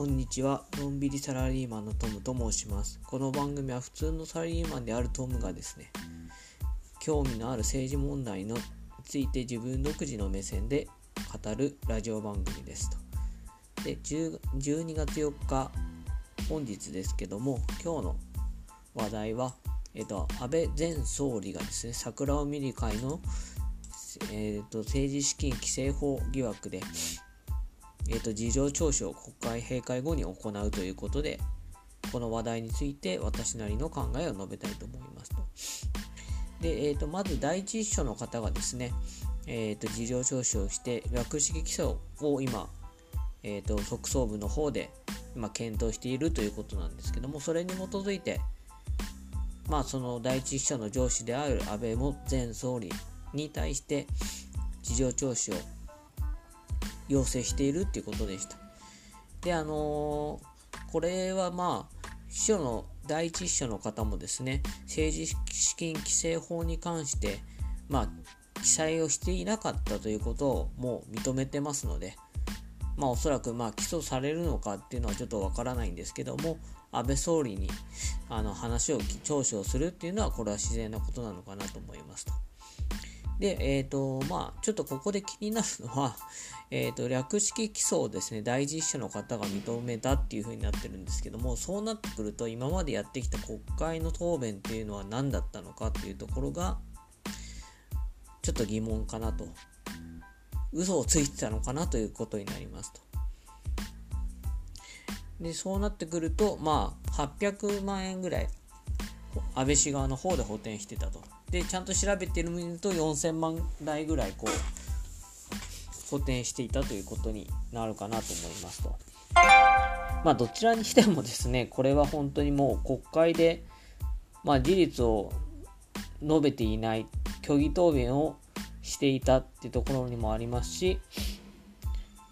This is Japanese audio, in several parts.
こんにちは。のんびりサラリーマンのトムと申します。この番組は普通のサラリーマンであるトムがですね、興味のある政治問題について自分独自の目線で語るラジオ番組ですと。で、10 12月4日、本日ですけども、今日の話題は、えっと、安倍前総理がですね、桜を見る会の、えっと、政治資金規正法疑惑で、えーと、事情聴取を国会閉会後に行うということで、この話題について私なりの考えを述べたいと思いますと。で、えーと、まず第一秘書の方がですね、えーと、事情聴取をして略式起訴を今、えー、と特捜部の方で今検討しているということなんですけども、それに基づいて、まあ、その第一秘書の上司である安倍前総理に対して事情聴取を要請しているっていうことでした。で、あのー、これはまあ、秘書の、第一秘書の方もですね、政治資金規正法に関して、まあ、記載をしていなかったということをもう認めてますので、まあ、おそらくまあ起訴されるのかっていうのはちょっとわからないんですけども、安倍総理にあの話を聴取をするっていうのは、これは自然なことなのかなと思いますと。で、えっ、ー、と、まあ、ちょっとここで気になるのは、えっ、ー、と、略式起訴をですね、第一秘書の方が認めたっていう風になってるんですけども、そうなってくると、今までやってきた国会の答弁っていうのは何だったのかっていうところが、ちょっと疑問かなと。嘘をついてたのかなということになりますと。で、そうなってくると、まあ、800万円ぐらい、安倍氏側の方で補填してたと。でちゃんと調べてみると4000万台ぐらいこう補填していたということになるかなと思いますと。まあどちらにしてもですねこれは本当にもう国会で、まあ、事実を述べていない虚偽答弁をしていたっていうところにもありますし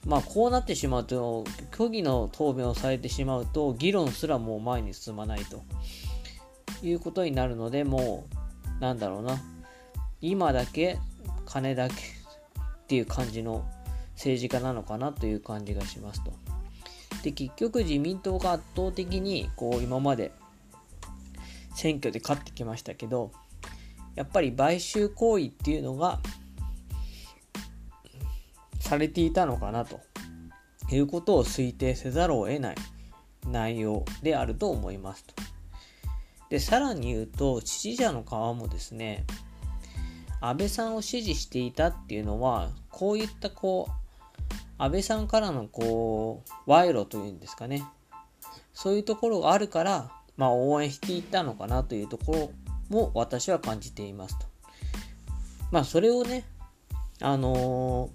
まあこうなってしまうと虚偽の答弁をされてしまうと議論すらもう前に進まないということになるのでもうなんだろうな、今だけ、金だけっていう感じの政治家なのかなという感じがしますと。で、結局自民党が圧倒的に、こう、今まで選挙で勝ってきましたけど、やっぱり買収行為っていうのが、されていたのかなということを推定せざるを得ない内容であると思いますと。で、さらに言うと、支持者の側もですね、安倍さんを支持していたっていうのは、こういったこう、安倍さんからのこう、賄賂というんですかね。そういうところがあるから、まあ応援していったのかなというところも私は感じていますと。まあそれをね、あの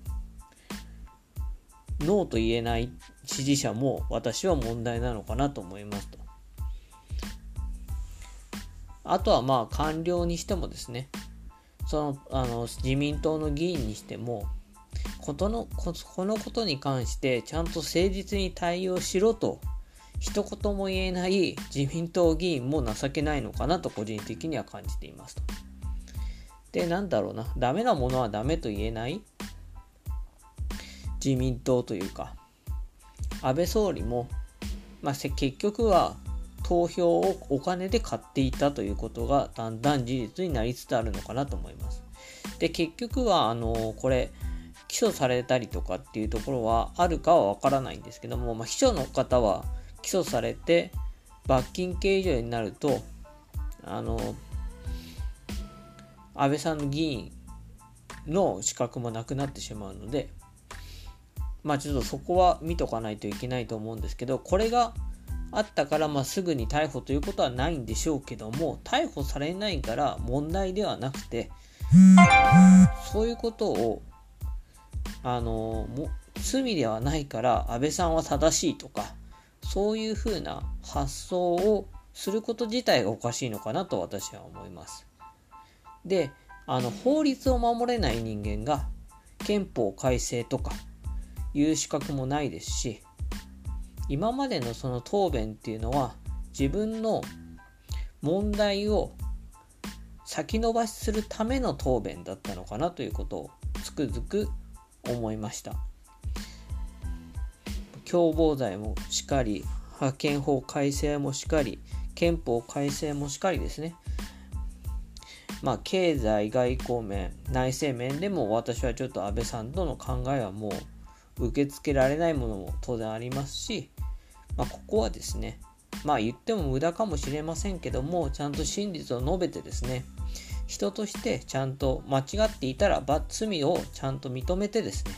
ー、ノーと言えない支持者も私は問題なのかなと思いますと。あとはまあ官僚にしてもですね、そのあの自民党の議員にしても、ことのこのことに関してちゃんと誠実に対応しろと一言も言えない自民党議員も情けないのかなと個人的には感じていますと。で、なんだろうな、ダメなものはダメと言えない自民党というか、安倍総理も、まあ、結局は投票をお金で買っていたということがだんだん事実になりつつあるのかなと思います。で、結局は、あの、これ、起訴されたりとかっていうところはあるかはわからないんですけども、まあ、秘書の方は起訴されて罰金刑以上になると、あの、安倍さんの議員の資格もなくなってしまうので、まあちょっとそこは見とかないといけないと思うんですけど、これがあったから、まあ、すぐに逮捕ということはないんでしょうけども、逮捕されないから問題ではなくて、そういうことを、あの、も罪ではないから安倍さんは正しいとか、そういうふうな発想をすること自体がおかしいのかなと私は思います。で、あの、法律を守れない人間が憲法改正とかいう資格もないですし、今までのその答弁っていうのは自分の問題を先延ばしするための答弁だったのかなということをつくづく思いました。共謀罪もしかり派遣法改正もしかり憲法改正もしかりですね。まあ経済外交面内政面でも私はちょっと安倍さんとの考えはもう受け付けられないものも当然ありますし、まあ、ここはですねまあ言っても無駄かもしれませんけどもちゃんと真実を述べてですね人としてちゃんと間違っていたら罪をちゃんと認めてですね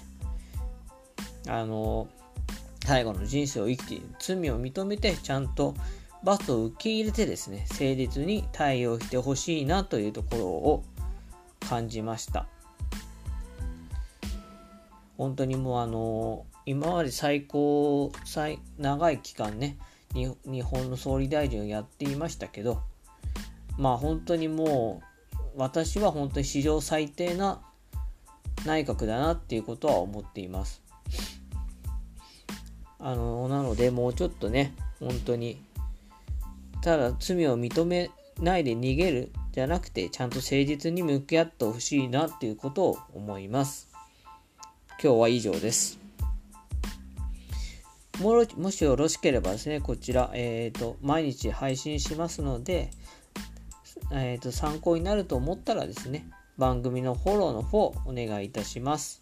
あの最後の人生を生きている罪を認めてちゃんと罰を受け入れてですね誠実に対応してほしいなというところを感じました。本当にもうあの今まで最高最長い期間ね日本の総理大臣をやっていましたけどまあ本当にもう私は本当に史上最低な内閣だなっていうことは思っています。あのなのでもうちょっとね本当にただ罪を認めないで逃げるじゃなくてちゃんと誠実に向き合ってほしいなっていうことを思います。今日は以上です。ももしよろしければですね、こちら、えっ、ー、と、毎日配信しますので、えっ、ー、と、参考になると思ったらですね、番組のフォローの方お願いいたします。